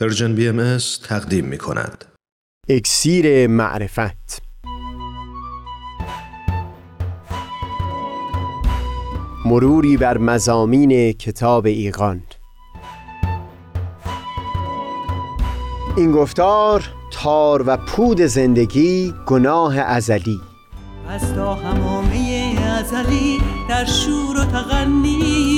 پرژن بی ام تقدیم می کند. اکسیر معرفت. مروری بر مزامین کتاب ایقان این گفتار تار و پود زندگی گناه ازلی. از تا همامه ازلی در شور و تغنیست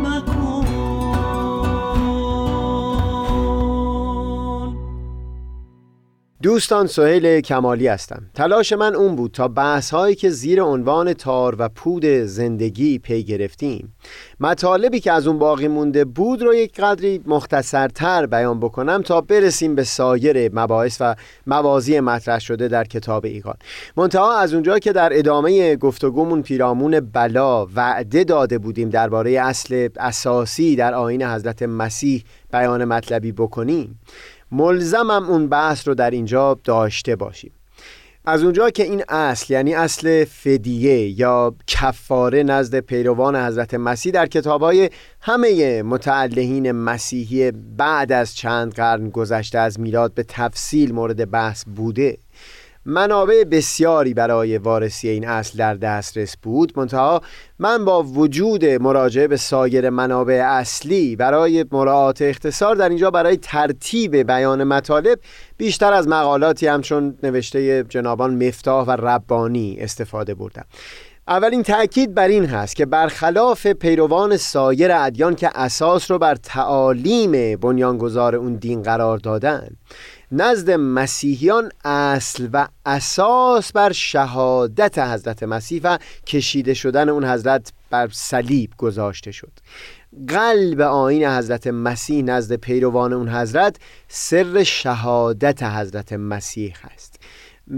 دوستان سهیل کمالی هستم. تلاش من اون بود تا بحث هایی که زیر عنوان تار و پود زندگی پی گرفتیم. مطالبی که از اون باقی مونده بود رو یک قدری مختصرتر بیان بکنم تا برسیم به سایر مباحث و موازی مطرح شده در کتاب ایقان منتها از اونجا که در ادامه گفتگومون پیرامون بلا وعده داده بودیم درباره اصل اساسی در آین حضرت مسیح بیان مطلبی بکنیم ملزمم اون بحث رو در اینجا داشته باشیم. از اونجا که این اصل یعنی اصل فدیه یا کفاره نزد پیروان حضرت مسیح در کتابهای همه متعلهین مسیحی بعد از چند قرن گذشته از میلاد به تفصیل مورد بحث بوده. منابع بسیاری برای وارسی این اصل در دسترس بود. منتها من با وجود مراجعه به سایر منابع اصلی برای مراعات اختصار در اینجا برای ترتیب بیان مطالب بیشتر از مقالاتی همچون نوشته جنابان مفتاح و ربانی استفاده بردم. اولین تأکید بر این هست که برخلاف پیروان سایر ادیان که اساس رو بر تعالیم بنیانگذار اون دین قرار دادن نزد مسیحیان اصل و اساس بر شهادت حضرت مسیح و کشیده شدن اون حضرت بر صلیب گذاشته شد. قلب آین حضرت مسیح نزد پیروان اون حضرت سر شهادت حضرت مسیح هست.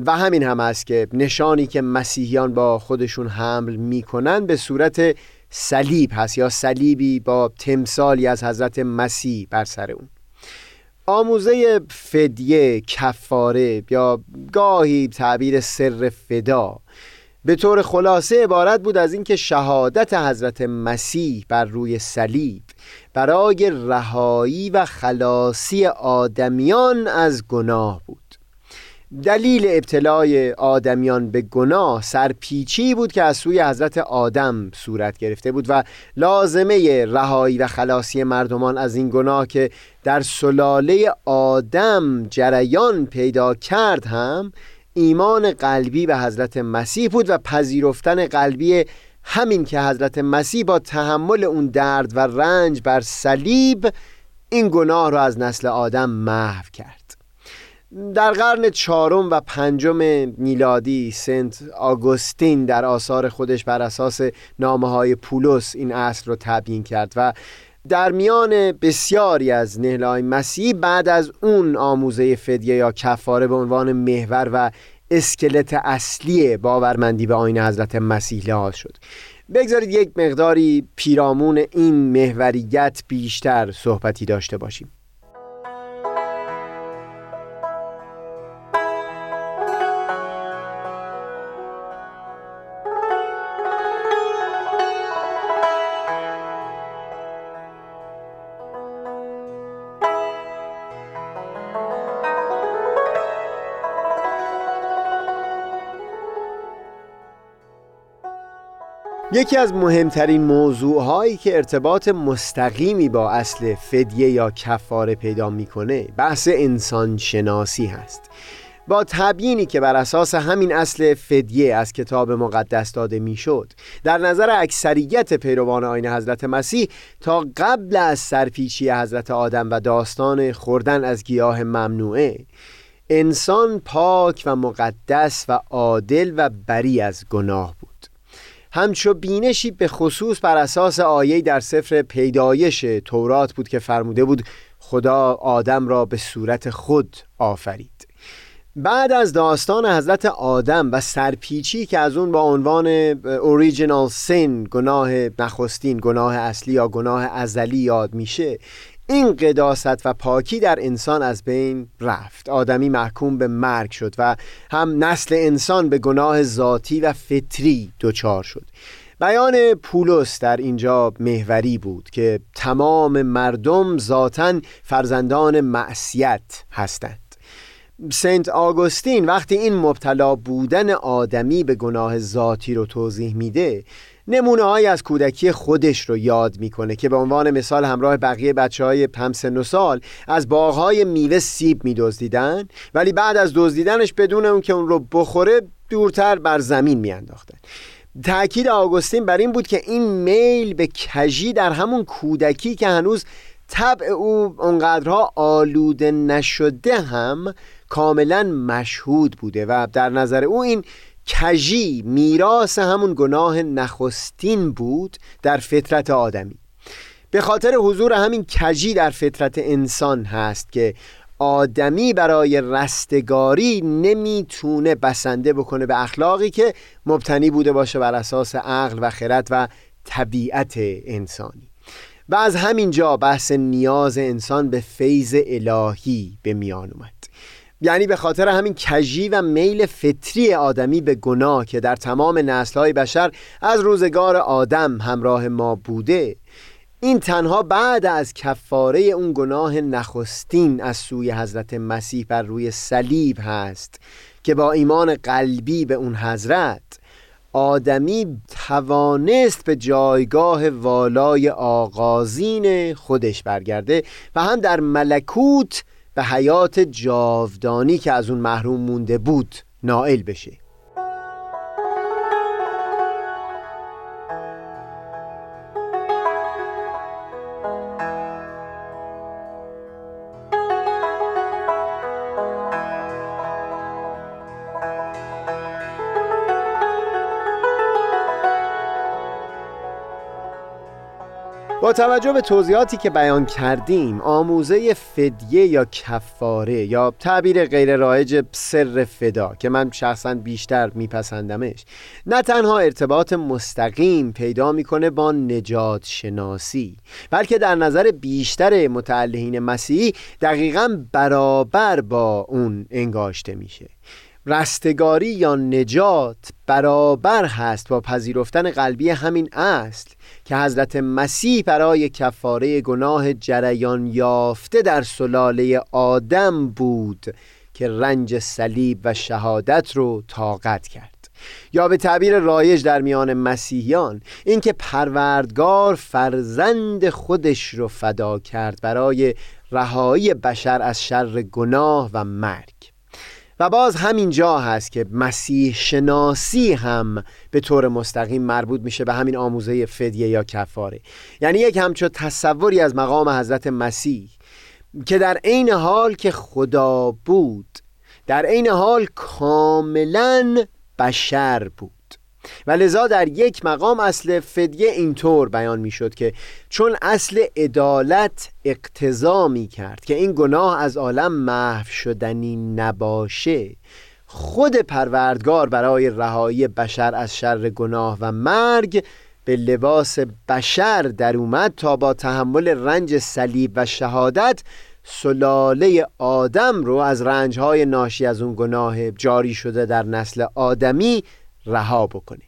و همین هم است که نشانی که مسیحیان با خودشون حمل می‌کنن به صورت صلیب هست یا صلیبی با تمثالی از حضرت مسیح بر سر اون. آموزه فدیه کفاره یا گاهی تعبیر سر فدا. به طور خلاصه عبارت بود از اینکه شهادت حضرت مسیح بر روی صلیب برای رهایی و خلاصی آدمیان از گناه بود. دلیل ابتلای آدمیان به گناه سرپیچی بود که از سوی حضرت آدم صورت گرفته بود و لازمه رهایی و خلاصی مردمان از این گناه که در سلاله آدم جریان پیدا کرد هم ایمان قلبی به حضرت مسیح بود و پذیرفتن قلبی همین که حضرت مسیح با تحمل اون درد و رنج بر صلیب این گناه را از نسل آدم محو کرد. در قرن چهارم و پنجم میلادی سنت آگوستین در آثار خودش بر اساس نامه های پولس این اصل رو تبیین کرد و در میان بسیاری از نهلهای مسیحی بعد از اون آموزه فدیه یا کفاره به عنوان محور و اسکلت اصلی باورمندی به آین حضرت مسیح لحاظ شد. بگذارید یک مقداری پیرامون این محوریت بیشتر صحبتی داشته باشیم. یکی از مهمترین موضوعهایی که ارتباط مستقیمی با اصل فدیه یا کفاره پیدا می‌کنه بحث انسان شناسی هست. با تبیینی که بر اساس همین اصل فدیه از کتاب مقدس داده می‌شد در نظر اکثریت پیروان آین حضرت مسیح تا قبل از سرپیچی حضرت آدم و داستان خوردن از گیاه ممنوعه انسان پاک و مقدس و عادل و بری از گناه همچو بینشی به خصوص بر اساس آیه در سفر پیدایش تورات بود که فرموده بود خدا آدم را به صورت خود آفرید. بعد از داستان حضرت آدم و سرپیچی که از اون با عنوان اوریجینال سین گناه نخستین گناه اصلی یا گناه ازلی یاد میشه این قداست و پاکی در انسان از بین رفت. آدمی محکوم به مرگ شد و هم نسل انسان به گناه ذاتی و فطری دچار شد. بیان پولس در اینجا محوری بود که تمام مردم ذاتا فرزندان معصیت هستند. سنت آگوستین وقتی این مبتلا بودن آدمی به گناه ذاتی رو توضیح میده نمونه های از کودکی خودش رو یاد می‌کنه که به عنوان مثال همراه بقیه بچه های پم سال از باغهای میوه سیب میدزدیدن ولی بعد از دزدیدنش بدون اون که اون رو بخوره دورتر بر زمین میانداختن. تأکید آگوستین بر این بود که این میل به کجی در همون کودکی که هنوز طبع او اونقدرها آلوده نشده هم کاملا مشهود بوده و در نظر او این کجی میراث همون گناه نخستین بود در فطرت آدمی. به خاطر حضور همین کجی در فطرت انسان هست که آدمی برای رستگاری نمی‌تونه بسنده بکنه به اخلاقی که مبتنی بوده باشه بر اساس عقل و خرد و طبیعت انسانی. و از همین جا بحث نیاز انسان به فیض الهی به میان اومد. یعنی به خاطر همین کجی و میل فطری آدمی به گناه که در تمام نسلهای بشر از روزگار آدم همراه ما بوده این تنها بعد از کفاره اون گناه نخستین از سوی حضرت مسیح بر روی صلیب هست که با ایمان قلبی به اون حضرت آدمی توانست به جایگاه والای آغازین خودش برگرده و هم در ملکوت به حیات جاودانی که از اون محروم مونده بود نائل بشه. توجه به توضیحاتی که بیان کردیم آموزه فدیه یا کفاره یا تعبیر غیر رایج سر فدا که من شخصا بیشتر میپسندمش نه تنها ارتباط مستقیم پیدا می‌کنه با نجات شناسی بلکه در نظر بیشتر متعلهین مسیحی دقیقا برابر با اون انگاشته میشه. رستگاری یا نجات برابر هست با پذیرفتن قلبی همین اصل که حضرت مسیح برای کفاره گناه جریان یافته در سلاله آدم بود که رنج صلیب و شهادت رو طاقت کرد. یا به تعبیر رایج در میان مسیحیان اینکه پروردگار فرزند خودش رو فدا کرد برای رهایی بشر از شر گناه و مرگ. و باز همین جا هست که مسیح شناسی هم به طور مستقیم مربوط میشه به همین آموزه فدیه یا کفاره. یعنی یک همچون تصوری از مقام حضرت مسیح که در عین حال که خدا بود در عین حال کاملا بشر بود. و لذا در یک مقام اصل فدیه اینطور بیان می شد که چون اصل عدالت اقتضا می کرد که این گناه از عالم محو شدنی نباشه خود پروردگار برای رهایی بشر از شر گناه و مرگ به لباس بشر در اومد تا با تحمل رنج صلیب و شهادت سلاله آدم رو از رنجهای ناشی از اون گناه جاری شده در نسل آدمی رها بکنه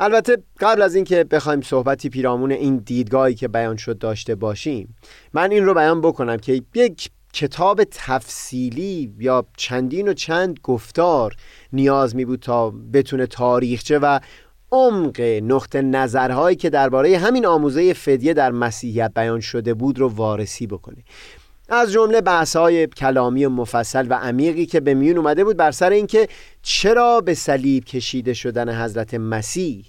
البته قبل از اینکه بخوایم صحبتی پیرامون این دیدگاهی که بیان شد داشته باشیم من این رو بیان بکنم که یک کتاب تفصیلی یا چندین و چند گفتار نیاز می بود تا بتونه تاریخچه و عمق نقطه نظرهایی که درباره همین آموزه فدیه در مسیحیت بیان شده بود رو وارسی بکنه. از جمله های کلامی و مفصل و عمیقی که به میون اومده بود بر سر اینکه چرا به صلیب کشیده شدن حضرت مسیح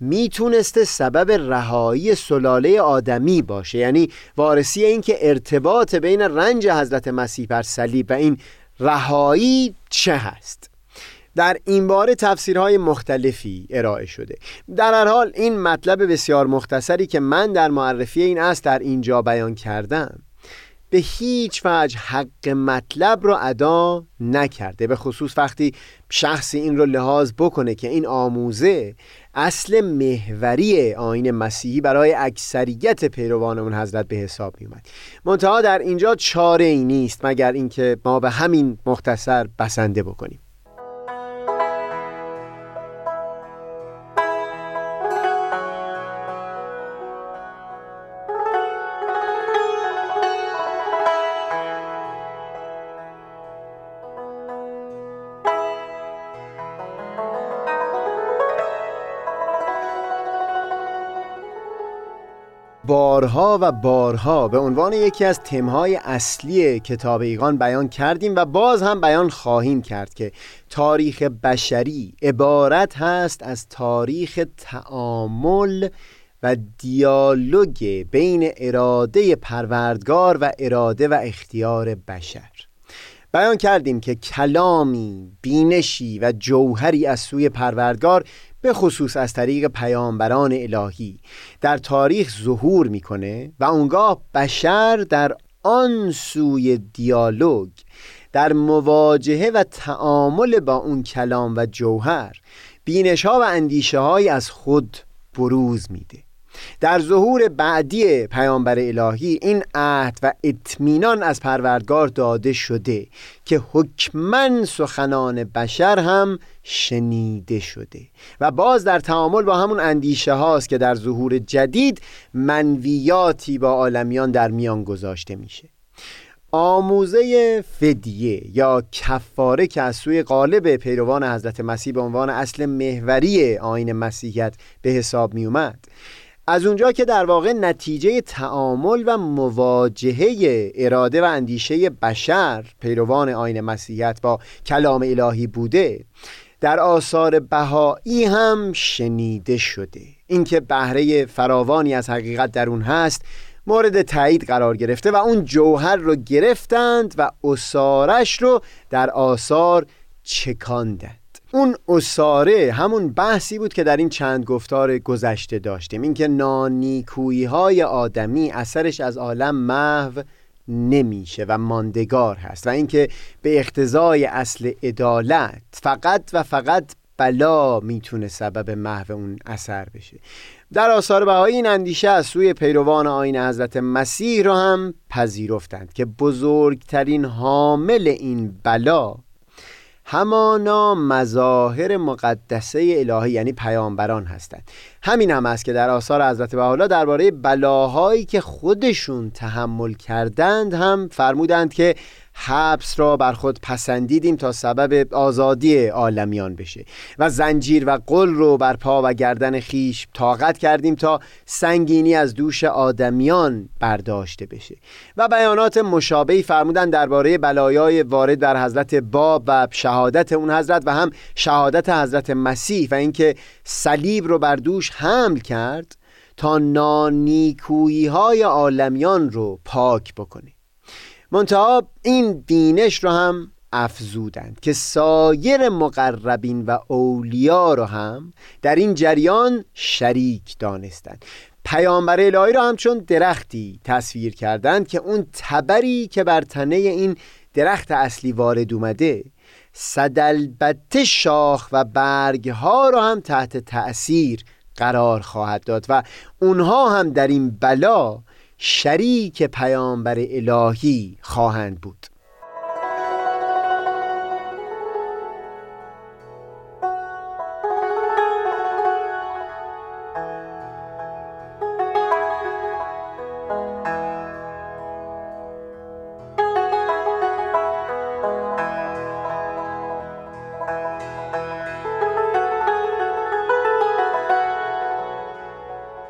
می‌تونسته سبب رهایی سلاله آدمی باشه. یعنی وارسی اینکه ارتباط بین رنج حضرت مسیح بر صلیب و این رهایی چه هست؟ در این باره تفسیرهای مختلفی ارائه شده. در هر حال این مطلب بسیار مختصری که من در معرفی این است در اینجا بیان کردم به هیچ وجه حق مطلب را ادا نکرده به خصوص وقتی شخصی این رو لحاظ بکنه که این آموزه اصل محوری آین مسیحی برای اکثریت پیروان اون حضرت به حساب می اومد منتها در اینجا چاره ای نیست مگر اینکه ما به همین مختصر بسنده بکنیم. و بارها به عنوان یکی از تمهای اصلی کتاب ایقان بیان کردیم و باز هم بیان خواهیم کرد که تاریخ بشری عبارت هست از تاریخ تعامل و دیالوگ بین اراده پروردگار و اراده و اختیار بشر. بیان کردیم که کلامی، بینشی و جوهری از سوی پروردگار به خصوص از طریق پیامبران الهی. در تاریخ ظهور می‌کنه و اونگاه بشر در آن سوی دیالوگ در مواجهه و تعامل با اون کلام و جوهر بینش ها و اندیشه های از خود بروز میده. در ظهور بعدی پیامبر الهی این عهد و اطمینان از پروردگار داده شده که حکمن سخنان بشر هم شنیده شده و باز در تعامل با همون اندیشه هاست که در ظهور جدید منویاتی با عالمیان در میان گذاشته میشه. آموزه فدیه یا کفاره که از سوی قالب پیروان حضرت مسیح به عنوان اصل محوری آین مسیحیت به حساب می اومد از اونجا که در واقع نتیجه تعامل و مواجهه اراده و اندیشه بشر پیروان آین مسیحیت با کلام الهی بوده در آثار بهایی هم شنیده شده. اینکه بهره فراوانی از حقیقت در اون هست مورد تایید قرار گرفته و اون جوهر رو گرفتند و اسارش رو در آثار چکاندند. اون اساره همون بحثی بود که در این چند گفتار گذشته داشتیم. اینکه نانیکویی های آدمی اثرش از عالم محو نمیشه و ماندگار هست و اینکه به اقتضای اصل عدالت فقط و فقط بلا می‌تونه سبب محو اون اثر بشه. در آثار بهایی این اندیشه از سوی پیروان آین حضرت مسیح را هم پذیرفتند که بزرگترین حامل این بلا همانا مظاهر مقدسه الهی یعنی پیامبران هستند. همین هم است که در آثار حضرت بهاءالله درباره بلاهایی که خودشون تحمل کردند هم فرمودند که حبس را بر خود پسندیدیم تا سبب آزادی عالمیان بشه و زنجیر و قل رو بر پا و گردن خیش طاقت کردیم تا سنگینی از دوش آدمیان برداشته بشه. و بیانات مشابهی فرمودن درباره بلایای وارد بر حضرت باب و شهادت اون حضرت و هم شهادت حضرت مسیح و اینکه صلیب رو بر دوش حمل کرد تا نانیکویی های عالمیان رو پاک بکنه. منتها این بینش رو هم افزودند که سایر مقربین و اولیا رو هم در این جریان شریک دانستند. پیامبر الهی را همچون درختی تصویر کردند که اون تبری که بر تنه این درخت اصلی وارد اومده صدالبته شاخ و برگ ها را هم تحت تأثیر قرار خواهد داد و اونها هم در این بلا شریک پیامبر الهی خواهند بود.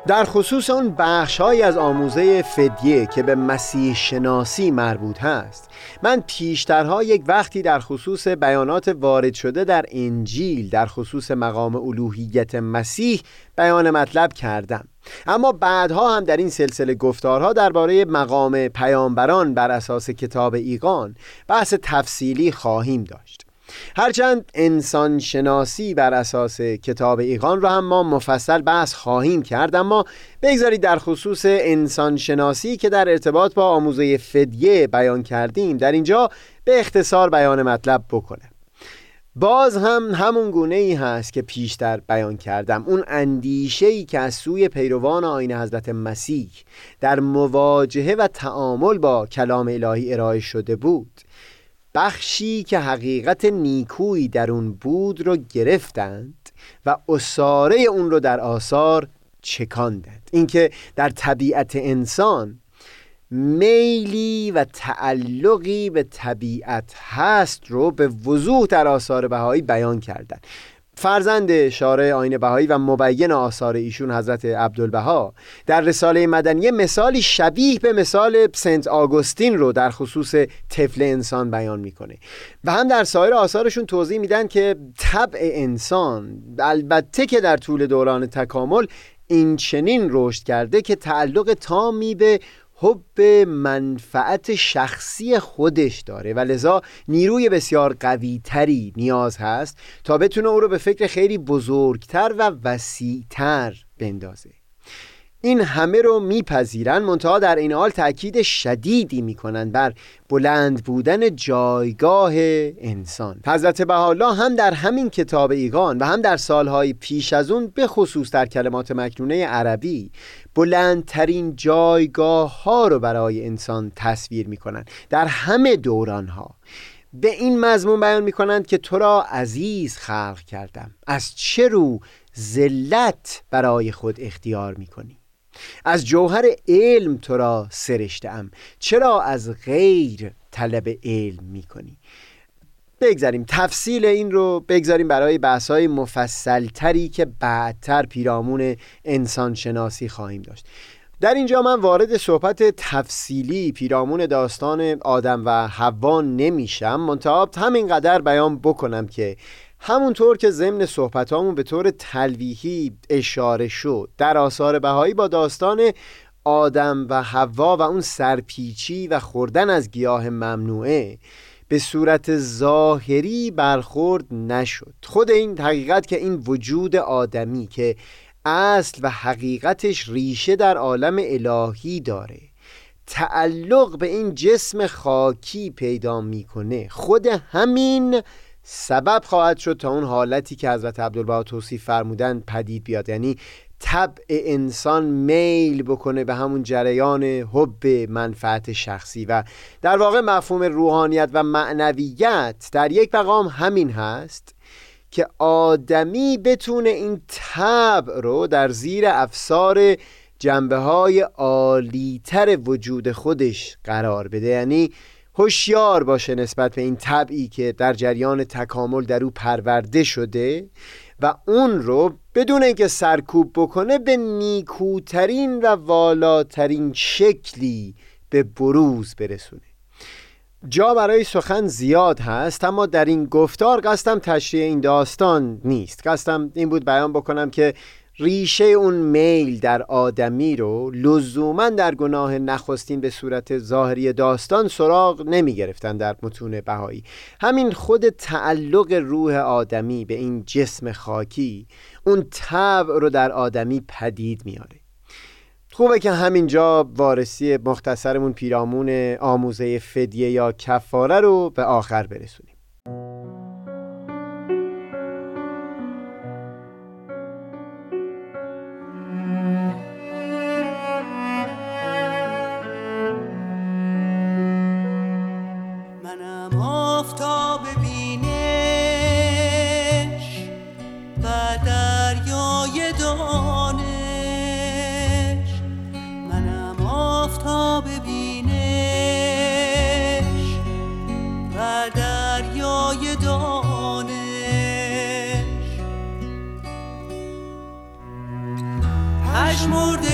در خصوص اون بخشهایی از آموزه فدیه که به مسیح شناسی مربوط هست. من پیشترها یک وقتی در خصوص بیانات وارد شده در انجیل در خصوص مقام الوهیت مسیح بیان مطلب کردم. اما بعدها هم در این سلسله گفتارها درباره مقام پیامبران بر اساس کتاب ایقان بحث تفصیلی خواهیم داشت. هرچند انسان شناسی بر اساس کتاب ایقان رو هم ما مفصل بحث خواهیم کرد اما بگذارید در خصوص انسان شناسی که در ارتباط با آموزه فدیه بیان کردیم در اینجا به اختصار بیان مطلب بکنه. باز هم همون گونه ای هست که پیشتر بیان کردم. اون اندیشه ای که از سوی پیروان آین حضرت مسیح در مواجهه و تعامل با کلام الهی ارائه شده بود. بخشی که حقیقت نیکویی در اون بود رو گرفتند و اساره اون رو در آثار چکاندند. اینکه در طبیعت انسان میلی و تعلقی به طبیعت هست رو به وضوح در آثار بهایی بیان کردن. فرزند شارع آین بهایی و مبین آثار ایشون حضرت عبدالبها در رساله مدنیه مثالی شبیه به مثال سنت آگوستین رو در خصوص طفل انسان بیان می‌کنه. و هم در سایر آثارشون توضیح میدن که طبع انسان البته که در طول دوران تکامل این چنین رشد کرده که تعلق تامی به حب منفعت شخصی خودش داره و لذا نیروی بسیار قوی تری نیاز هست تا بتونه او رو به فکر خیلی بزرگتر و وسیعتر بندازه. این همه رو میپذیرن منتها در این حال تاکید شدیدی می‌کنن بر بلند بودن جایگاه انسان. حضرت بهاءالله هم در همین کتاب ایگان و هم در سالهای پیش از اون به خصوص در کلمات مکنونه عربی بلندترین جایگاه ها رو برای انسان تصویر می‌کنن در همه دوران ها به این مضمون بیان می‌کنند که تو را عزیز خلق کردم. از چه رو ذلت برای خود اختیار می‌کنی؟ از جوهر علم تو را سرشتم چرا از غیر طلب علم می‌کنی؟ بگذاریم. تفصیل این رو بگذاریم برای بحث های مفصل تری که بعدتر پیرامون انسان شناسی خواهیم داشت. در اینجا من وارد صحبت تفصیلی پیرامون داستان آدم و حوا نمیشم. منتها همینقدر بیان بکنم که همونطور که ضمن صحبتامون به طور تلویحی اشاره شد در آثار بهایی با داستان آدم و حوا و اون سرپیچی و خوردن از گیاه ممنوعه به صورت ظاهری برخورد نشد. خود این حقیقت که این وجود آدمی که اصل و حقیقتش ریشه در عالم الهی داره تعلق به این جسم خاکی پیدا می‌کنه. خود همین سبب خواهد شد تا اون حالتی که حضرت عبدالبها توصیف فرمودن پدید بیاد. یعنی طبع انسان میل بکنه به همون جریان حب منفعت شخصی و در واقع مفهوم روحانیت و معنویت در یک مقام همین هست که آدمی بتونه این طبع رو در زیر افسار جنبه های عالیتر وجود خودش قرار بده. یعنی هوشیار باشه نسبت به این طبعی که در جریان تکامل در او پرورده شده و اون رو بدون اینکه سرکوب بکنه به نیکوترین و والاترین شکلی به بروز برسونه. جا برای سخن زیاد هست اما در این گفتار قصدم تشریح این داستان نیست. قصدم این بود بیان بکنم که ریشه اون میل در آدمی رو لزوما در گناه نخستین به صورت ظاهری داستان سراغ نمی گرفتن در متون بهایی. همین خود تعلق روح آدمی به این جسم خاکی اون طبع رو در آدمی پدید میاره خوبه که همینجا وارسی مختصرمون پیرامون آموزه فدیه یا کفاره رو به آخر برسونیم. Başmur